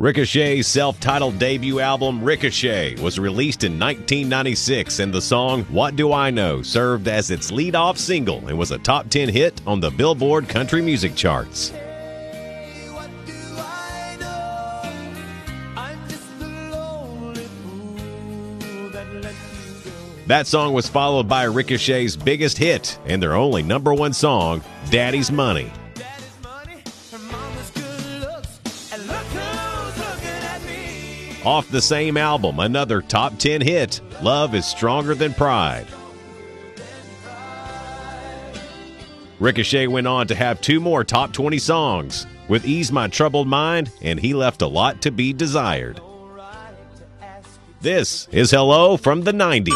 Ricochet's self titled debut album, Ricochet, was released in 1996, and the song What Do I Know served as its lead off single and was a top 10 hit on the Billboard country music charts. That song was followed by Ricochet's biggest hit and their only number one song, Daddy's Money. Off the same album, another top 10 hit, Love is Stronger Than Pride. Ricochet went on to have two more top 20 songs with Ease My Troubled Mind and He Left a Lot to Be Desired. This is Hello from the 90s.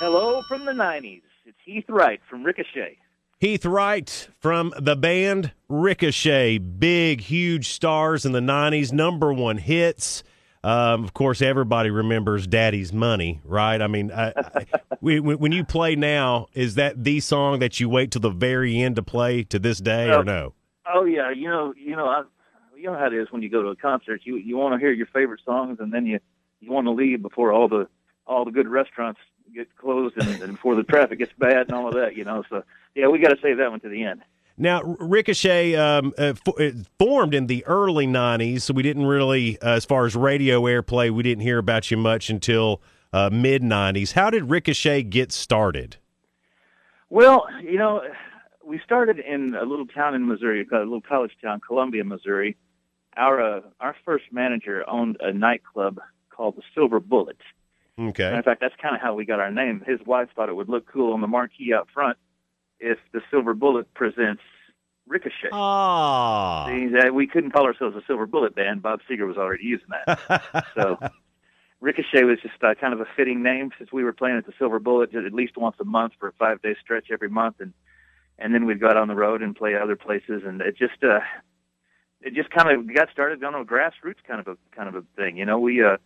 Hello from the 90s. It's Heath Wright from Ricochet. Heath Wright from the band Ricochet, big, huge stars in the 90s, number one hits. Um, of course, everybody remembers Daddy's Money, right? I mean, I, I, when you play now, is that the song that you wait till the very end to play to this day, or no? Oh yeah, you know, you know, I, you know how it is when you go to a concert. You you want to hear your favorite songs, and then you you want to leave before all the all the good restaurants get closed and, and before the traffic gets bad and all of that. You know, so yeah, we got to save that one to the end. Now, Ricochet um, uh, formed in the early '90s, so we didn't really, uh, as far as radio airplay, we didn't hear about you much until uh, mid '90s. How did Ricochet get started? Well, you know, we started in a little town in Missouri, a little college town, Columbia, Missouri. Our uh, our first manager owned a nightclub called the Silver Bullet. Okay. in fact, that's kind of how we got our name. His wife thought it would look cool on the marquee out front if the Silver Bullet presents Ricochet. Ah. See, that we couldn't call ourselves a Silver Bullet band. Bob Seger was already using that. so Ricochet was just uh, kind of a fitting name since we were playing at the Silver Bullet at least once a month for a five day stretch every month, and and then we'd go out on the road and play other places, and it just uh, it just kind of got started on a grassroots kind of a kind of a thing. You know, we uh,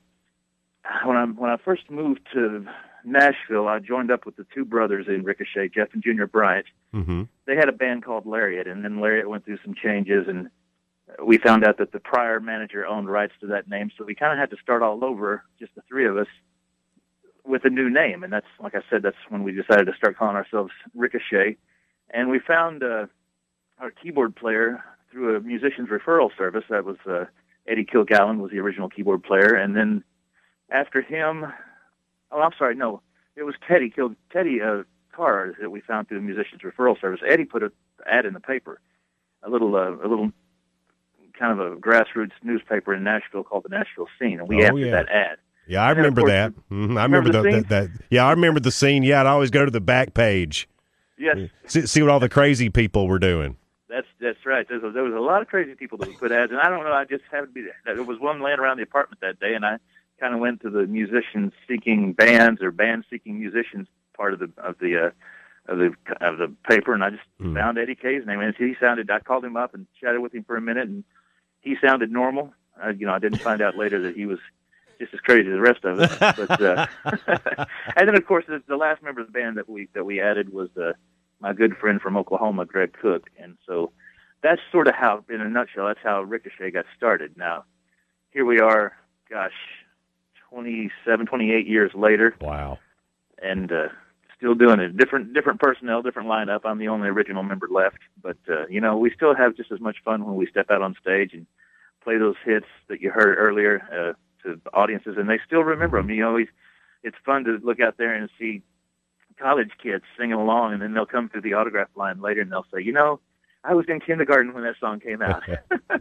when I when I first moved to Nashville, I joined up with the two brothers in Ricochet, Jeff and Junior Bryant. Mm-hmm. They had a band called Lariat, and then Lariat went through some changes, and we found out that the prior manager owned rights to that name, so we kind of had to start all over, just the three of us, with a new name. And that's, like I said, that's when we decided to start calling ourselves Ricochet. And we found uh, our keyboard player through a musician's referral service. That was uh, Eddie Kilgallon was the original keyboard player, and then after him, oh, I'm sorry, no, it was Teddy killed Teddy uh, Carr that we found through the musicians referral service. Eddie put an ad in the paper, a little uh, a little kind of a grassroots newspaper in Nashville called the Nashville Scene, and we Oh, answered yeah. that ad. Yeah, I And remember course, that. Mhm. I remember, remember the that, that. Yeah, I remember the scene. Yeah, I'd always go to the back page, Yes, see, see what all the crazy people were doing. that's that's right. There was, there was a lot of crazy people that would put ads, and I don't know. I just happened to be there. There was one laying around the apartment that day, and I kind of went to the musicians seeking bands or band seeking musicians part of the of the uh, of the of the paper, and I just Hmm. found Eddie K's name, and he sounded. I called him up and chatted with him for a minute, and he sounded normal. Uh, you know, I didn't find out later that he was just as crazy as the rest of us. But uh, and then, of course, the, the last member of the band that we that we added was uh, my good friend from Oklahoma, Greg Cook, and so that's sort of how, in a nutshell, that's how Ricochet got started. Now, here we are, gosh, 27, 28 years later, Wow. and uh, still doing it. Different different personnel, different lineup. I'm the only original member left, but uh, you know, we still have just as much fun when we step out on stage and play those hits that you heard earlier uh, to audiences, and they still remember them. You know, it's, it's fun to look out there and see college kids singing along, and then they'll come through the autograph line later, and they'll say, you know. I was in kindergarten when that song came out.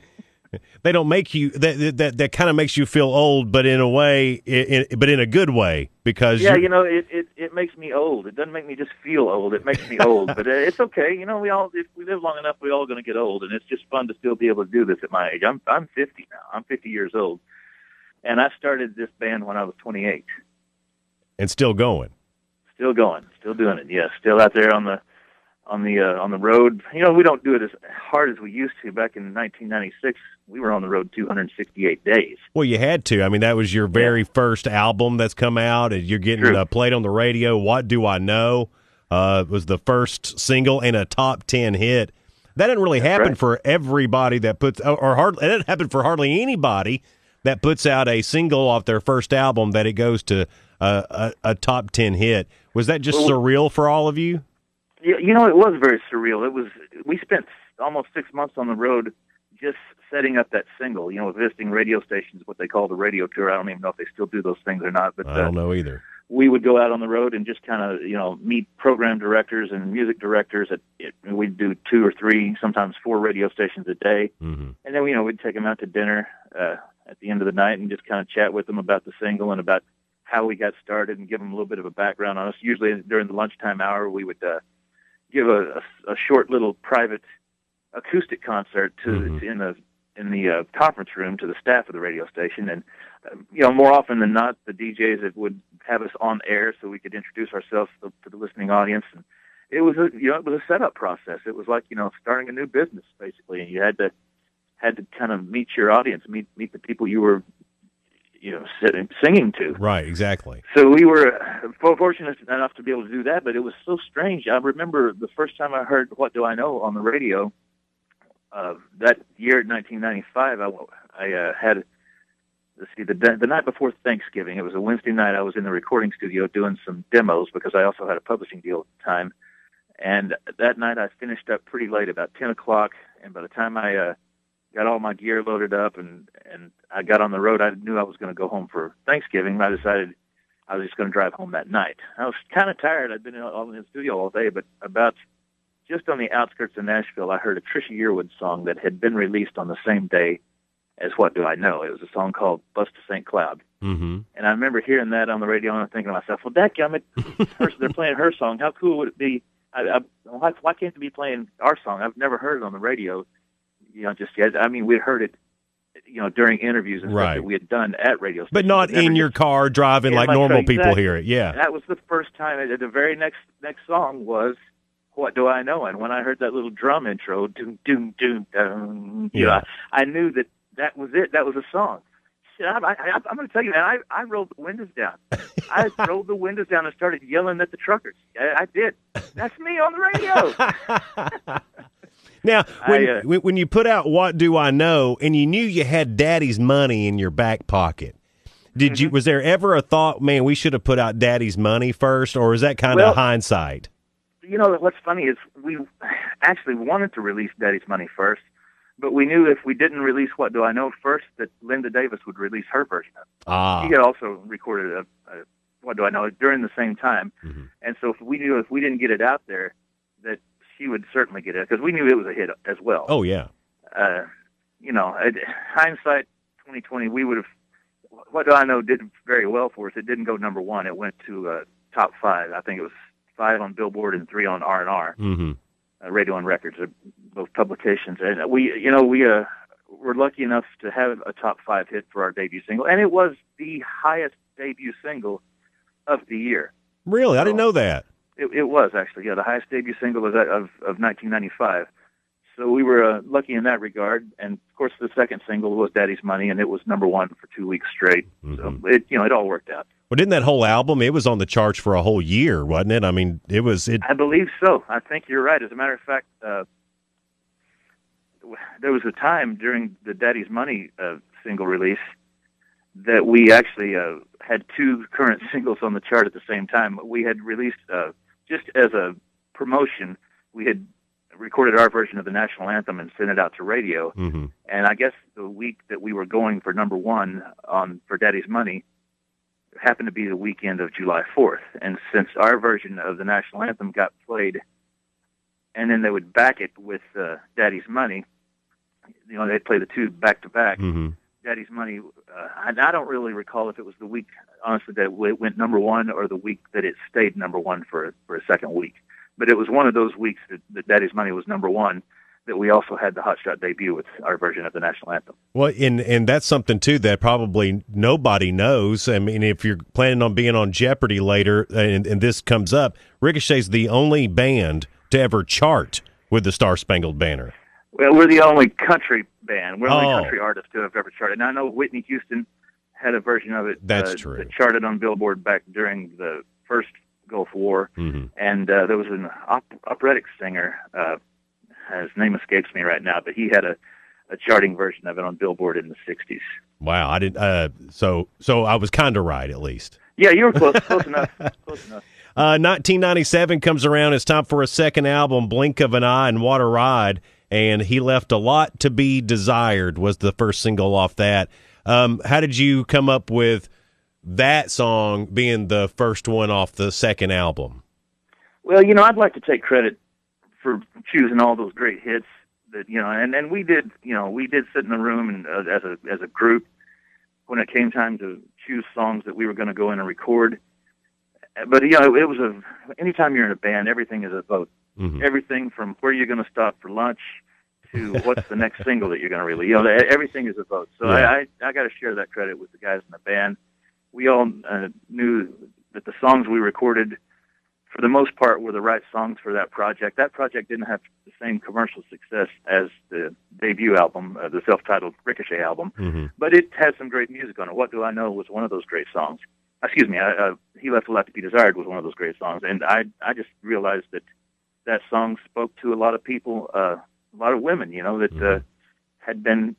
They don't make you that that that kind of makes you feel old, but in a way, in, but in a good way because Yeah, you- you know, it, it it makes me old. It doesn't make me just feel old. It makes me old, but uh, it's okay. You know, we all if we live long enough, we're all going to get old, and it's just fun to still be able to do this at my age. I'm I'm 50 now. I'm 50 years old, and I started this band when I was 28. and still going. Still going, still doing it. Yes, still out there on the on the uh, on the road. You know, we don't do it as hard as we used to. Back in 1996, we were on the road 268 days. Well, you had to. I mean, that was your very first album that's come out, and you're getting uh, played on the radio. What do I know? Uh, was the first single and a top ten hit. that didn't really happen right. for everybody that puts, or, hardly, it doesn't happen for hardly anybody that puts out a single off their first album that it goes to a, a, a top 10 hit. Was that just Well, surreal for all of you? Yeah, you know, it was very surreal. It was. We spent almost six months on the road just setting up that single. You know, visiting radio stations, what they call the radio tour. I don't even know if they still do those things or not. But I uh, don't know either. we would go out on the road and just kind of, you know, meet program directors and music directors. At it, we'd do two or three, sometimes four radio stations a day, hmm and then you know we'd take them out to dinner uh, at the end of the night and just kind of chat with them about the single and about how we got started and give them a little bit of a background on us. Usually during the lunchtime hour, we would uh, give a, a, a short little private acoustic concert to Mhm. in the in the uh, conference room to the staff of the radio station, and uh, you know more often than not, the DJs that would have us on air so we could introduce ourselves to, to the listening audience. And it was a you know it was a setup process. It was like you know starting a new business basically, and you had to had to kind of meet your audience, meet meet the people you were you know sitting, singing to. Right, exactly. So we were fortunate enough to be able to do that, but it was so strange. I remember the first time I heard "What Do I Know" on the radio. Uh, that year, 1995, I, I uh, had let's see the the night before Thanksgiving. It was a Wednesday night. I was in the recording studio doing some demos because I also had a publishing deal at the time. And that night, I finished up pretty late, about 10 o'clock. And by the time I uh, got all my gear loaded up and and I got on the road, I knew I was going to go home for Thanksgiving. I decided I was just going to drive home that night. I was kind of tired. I'd been in, all in the studio all day, but about just on the outskirts of Nashville, I heard a Trisha Yearwood song that had been released on the same day as What Do I Know. It was a song called Bus to St. Cloud. hmm And I remember hearing that on the radio and I'm thinking to myself, well, dadgummit, her, they're playing her song. How cool would it be? I, I, why, why can't they be playing our song? I've never heard it on the radio, you know, just yet. I mean, we'd heard it, you know, during interviews and Right. stuff that we had done at radio. But not in your car driving like normal people hear it. Yeah. That was the first time. The very next next song was "What Do I Know?" And when I heard that little drum intro, doom doom doom doom, you know, Yeah. I, knew that that was it. That was a song. Shit, I, I, I'm going to tell you, man. I, I rolled the windows down. I rolled the windows down and started yelling at the truckers. I, I did. That's me on the radio. Now, when, I, uh, when you put out "What Do I Know" and you knew you had Daddy's money in your back pocket, did Mm-hmm. you? Was there ever a thought, man, we should have put out Daddy's money first, or is that kind Well- of hindsight? you know what's funny is we actually wanted to release Daddy's Money first, but we knew if we didn't release What Do I Know first, that Linda Davis would release her version of it. Ah, She had also recorded a, a What Do I Know during the same time, Mhm. and so if we knew if we didn't get it out there, that she would certainly get it because we knew it was a hit as well. oh yeah, Uh, you know, it, hindsight 2020, we would have. What Do I Know did very well for us. It didn't go number one. It went to uh, top five. I think it was five on Billboard and three on R and R hmm uh, Radio and Records, uh, both publications. And we, you know, we uh, were lucky enough to have a top five hit for our debut single, and it was the highest debut single of the year. really, I didn't know that. It, it was actually, yeah, the highest debut single of, of, of 1995. So we were uh, lucky in that regard. And of course, the second single was "Daddy's Money," and it was number one for two weeks straight. So it, you know, it all worked out. Well, didn't that whole album? It was on the charts for a whole year, wasn't it? I mean, it was. It I believe so. I think you're right. As a matter of fact, uh, there was a time during the Daddy's Money uh, single release that we actually uh, had two current singles on the chart at the same time. We had released uh, just as a promotion. We had recorded our version of the national anthem and sent it out to radio. hmm And I guess the week that we were going for number one on for Daddy's Money happened to be the weekend of July 4th. And since our version of the national anthem got played, and then they would back it with uh, Daddy's Money, you know, they'd play the two back to back. hmm Daddy's Money, uh, I, I don't really recall if it was the week, honestly, that it went number one or the week that it stayed number one for for a second week. But it was one of those weeks that, that Daddy's Money was number one that we also had the Hot Shot debut with our version of the national anthem. Well, and and that's something too that probably nobody knows. I mean, if you're planning on being on Jeopardy later, and, and this comes up, Ricochet's the only band to ever chart with the Star Spangled Banner. Well, we're the only country band. We're the Oh. only country artist to have ever charted. And I know Whitney Houston had a version of it That's uh, true. that charted on Billboard back during the first Gulf War. hmm and uh, there was an op- operatic singer. Uh, his name escapes me right now, but he had a, a charting version of it on Billboard in the '60s. Wow, I didn't. Uh, so so I was kind of right at least. Yeah, you were close, close enough, close enough. Uh, 1997 comes around. It's time for a second album, Blink of an Eye and a Ride. And he left a lot to be desired was the first single off that. Um, how did you come up with that song being the first one off the second album? Well, you know, I'd like to take credit for choosing all those great hits that you know, and and we did, you know, we did sit in the room and uh, as a as a group when it came time to choose songs that we were going to go in and record. But you know, it was a anytime you're in a band, everything is a vote. Mm-hmm. Everything from where you're going to stop for lunch to what's the next single that you're going to release. You know, everything is a vote. So Yeah. I I, I got to share that credit with the guys in the band. We all uh, knew that the songs we recorded, for the most part, were the right songs for that project. That project didn't have the same commercial success as the debut album, uh, the self-titled Ricochet album, Mm-hmm. but it had some great music on it. What Do I Know was one of those great songs. Excuse me, I, uh, He Left a Lot to Be Desired was one of those great songs, and I I just realized that that song spoke to a lot of people, uh, a lot of women, you know, that uh, Mhm. had been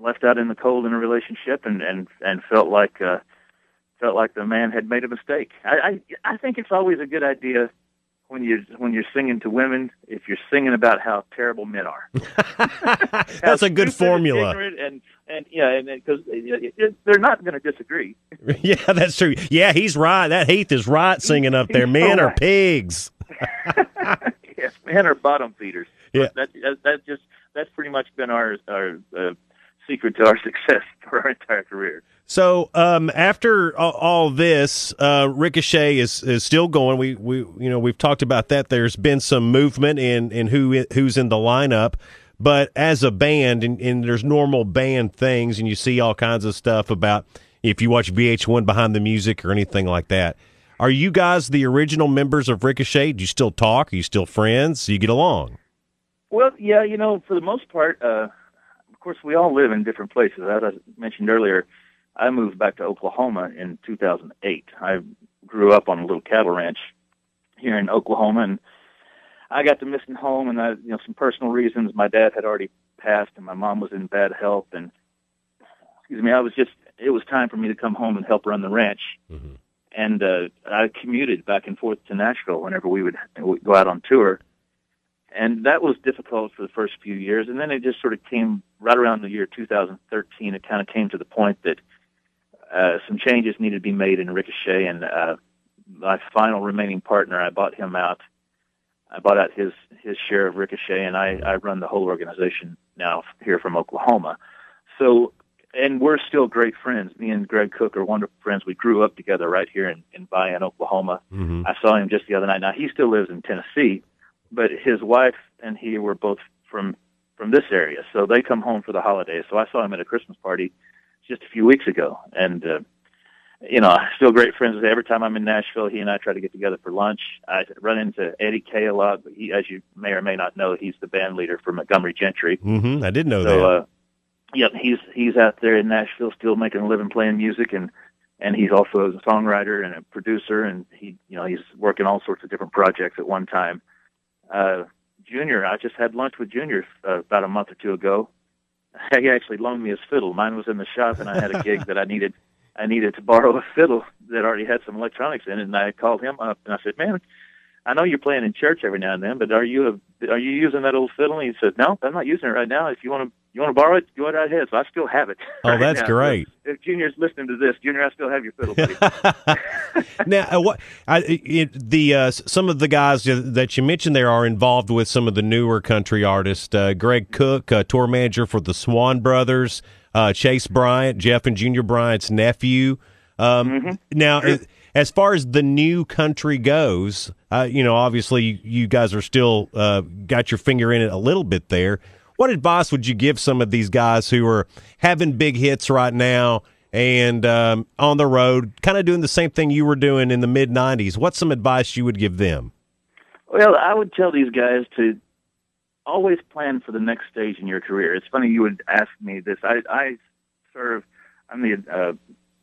left out in the cold in a relationship and and and felt like uh, felt like the man had made a mistake. I I, I think it's always a good idea when you when you're singing to women if you're singing about how terrible men are. That's a good Stupid and formula. And and yeah, and because they're not going to disagree. yeah, that's true. Yeah, he's right. That Heath is right singing up there. He's Men so are right. pigs. yes, men are bottom feeders. Yeah. That, that that just that's pretty much been our our uh, secret to our success for our entire career. So um, after all, all this, uh, Ricochet is, is still going. We we you know we've talked about that. There's been some movement in in who who's in the lineup, but as a band, and, and there's normal band things, and you see all kinds of stuff about if you watch VH1 behind the music or anything like that. Are you guys the original members of Ricochet? Do you still talk? Are you still friends? Do you get along? Well, yeah, you know, for the most part, uh, of course, we all live in different places. As I mentioned earlier, I moved back to Oklahoma in 2008. I grew up on a little cattle ranch here in Oklahoma, and I got to missing home, and I, you know, some personal reasons. My dad had already passed, and my mom was in bad health, and excuse me, I was just. It was time for me to come home and help run the ranch Mm-hmm. and uh, I commuted back and forth to Nashville whenever we would, would go out on tour, and that was difficult for the first few years. And then it just sort of came right around the year 2013. It kind of came to the point that uh, some changes needed to be made in Ricochet, and uh, my final remaining partner, I bought him out. I bought out his his share of Ricochet, and I, I run the whole organization now here from Oklahoma. So and we're still great friends. Me and Greg Cook are wonderful friends. We grew up together right here in, in Vian, Oklahoma. Mm-hmm. I saw him just the other night. Now he still lives in Tennessee, but his wife and he were both from from this area, so they come home for the holidays. So I saw him at a Christmas party just a few weeks ago, and uh, you know, still great friends. with him. Every time I'm in Nashville, he and I try to get together for lunch. I run into Eddie Kay a lot, but he, as you may or may not know, he's the band leader for Montgomery Gentry. Mm-hmm. I did know So, that. uh, yep, he's he's out there in Nashville still making a living playing music, and and he's also a songwriter and a producer, and he you know he's working all sorts of different projects at one time. Uh, Junior, I just had lunch with Junior uh, about a month or two ago. He actually loaned me his fiddle. Mine was in the shop, and I had a gig that I needed. I needed to borrow a fiddle that already had some electronics in it, and I called him up and I said, "Man, I know you're playing in church every now and then, but are you a, are you using that old fiddle?" And he said, "No, I'm not using it right now. If you want to you want to borrow it, go right ahead." So I still have it. oh, right that's now. great. If Junior's listening to this, Junior, I still have your fiddle, now, uh, what I, it, the uh, some of the guys that you mentioned there are involved with some of the newer country artists. Uh, Greg Cook, uh, tour manager for the Swon Brothers, uh, Chase Bryant, Jeff and Junior Bryant's nephew. Um, Mm-hmm. Now, it- as far as the new country goes, uh, you know, obviously you, you guys are still uh, got your finger in it a little bit there. What advice would you give some of these guys who are having big hits right now and um, on the road, kind of doing the same thing you were doing in the mid '90s? What's some advice you would give them? Well, I would tell these guys to always plan for the next stage in your career. It's funny you would ask me this. I, I serve. I'm the uh,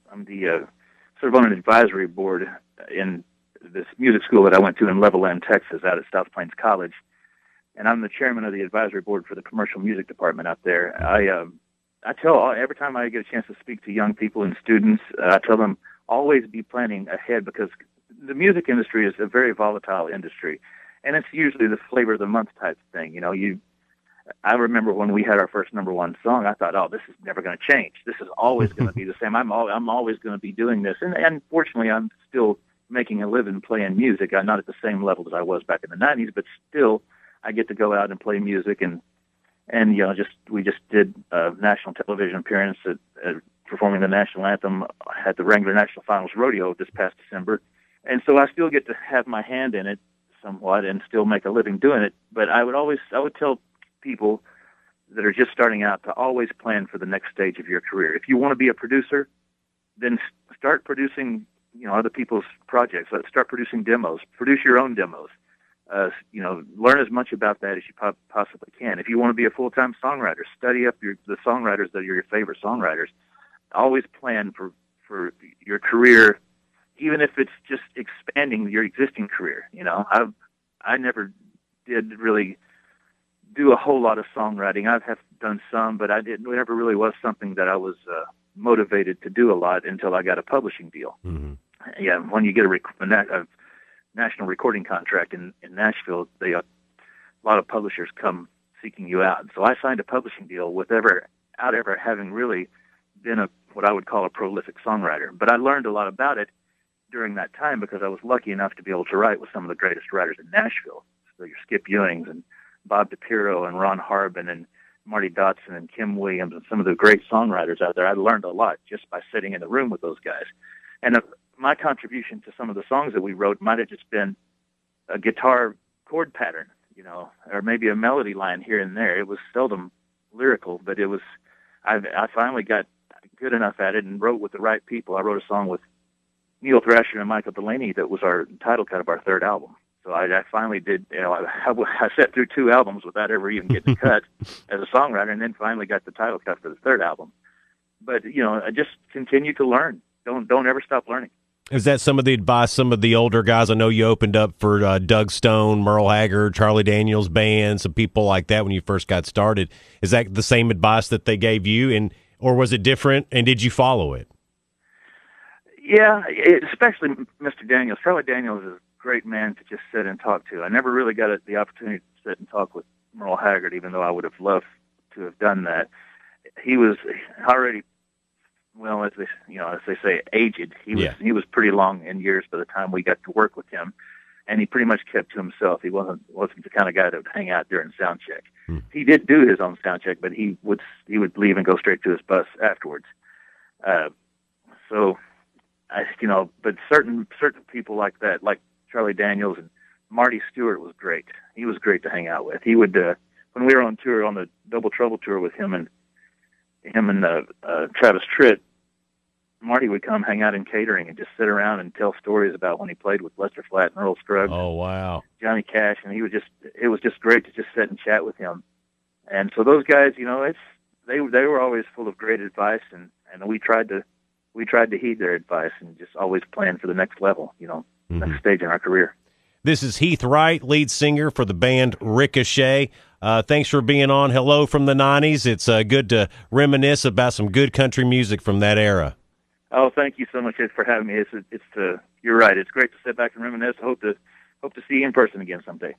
I'm the uh, serve on an advisory board in this music school that I went to in Levelland, Texas, out at South Plains College. And I'm the chairman of the advisory board for the commercial music department out there. I um, I tell every time I get a chance to speak to young people and students, uh, I tell them always be planning ahead because the music industry is a very volatile industry, and it's usually the flavor of the month type thing. You know, you. I remember when we had our first number one song. I thought, "Oh, this is never going to change. This is always going to be the same. I'm all, I'm always going to be doing this." And, and fortunately, I'm still making a living playing music. I'm not at the same level as I was back in the '90s, but still, I get to go out and play music and and you know, just we just did a national television appearance at, at performing the national anthem at the Wrangler National Finals Rodeo this past December, and so I still get to have my hand in it somewhat and still make a living doing it. But I would always I would tell people that are just starting out to always plan for the next stage of your career. If you want to be a producer, then start producing, you know, other people's projects. Start producing demos. Produce your own demos. Uh, you know, learn as much about that as you po- possibly can. If you want to be a full-time songwriter, study up your the songwriters that are your favorite songwriters. Always plan for for your career, even if it's just expanding your existing career. You know, I I never did really do a whole lot of songwriting. I have done some, but I didn't. It never really was something that I was uh, motivated to do a lot until I got a publishing deal. Mm-hmm. Yeah, when you get a, rec- a national recording contract in in Nashville, they uh, a lot of publishers come seeking you out. And So I signed a publishing deal with ever out ever having really been a what I would call a prolific songwriter. But I learned a lot about it during that time because I was lucky enough to be able to write with some of the greatest writers in Nashville. So your Skip Ewings and Bob DiPiero and Ron Harbin and Marty Dodson and Kim Williams and some of the great songwriters out there. I learned a lot just by sitting in the room with those guys. And uh, my contribution to some of the songs that we wrote might have just been a guitar chord pattern, you know, or maybe a melody line here and there. It was seldom lyrical, but it was. I I finally got good enough at it and wrote with the right people. I wrote a song with Neil Thrasher and Michael Dulaney that was our title cut of our third album. So I, I finally did. You know, I, I sat through two albums without ever even getting cut as a songwriter, and then finally got the title cut for the third album. But you know, I just continue to learn. Don't don't ever stop learning. Is that some of the advice some of the older guys? I know you opened up for uh, Doug Stone, Merle Haggard, Charlie Daniels band, some people like that when you first got started. Is that the same advice that they gave you, and or was it different? And did you follow it? Yeah, especially Mr. Daniels. Charlie Daniels is a great man to just sit and talk to. I never really got the opportunity to sit and talk with Merle Haggard, even though I would have loved to have done that. He was already well, as they you know, as they say, aged. He was Yeah. he was pretty long in years by the time we got to work with him, and he pretty much kept to himself. He wasn't wasn't the kind of guy that would hang out during sound check. Hmm. He did do his own sound check, but he would he would leave and go straight to his bus afterwards. Uh, so, I you know, but certain certain people like that, like Charlie Daniels and Marty Stuart, was great. He was great to hang out with. He would uh, when we were on tour on the Double Trouble tour with him and him and uh, uh, Travis Tritt, Marty would come hang out in catering and just sit around and tell stories about when he played with Lester Flatt and Earl Scruggs, Oh wow! Johnny Cash, and he was just it was just great to just sit and chat with him. And so those guys, you know, it's they they were always full of great advice, and and we tried to we tried to heed their advice and just always plan for the next level, you know, next stage in our career. This is Heath Wright, lead singer for the band Ricochet. Uh, thanks for being on. Hello from the '90s. It's uh, good to reminisce about some good country music from that era. Oh, thank you so much for having me. It's it's uh, you're right. It's great to sit back and reminisce. Hope to hope to see you in person again someday.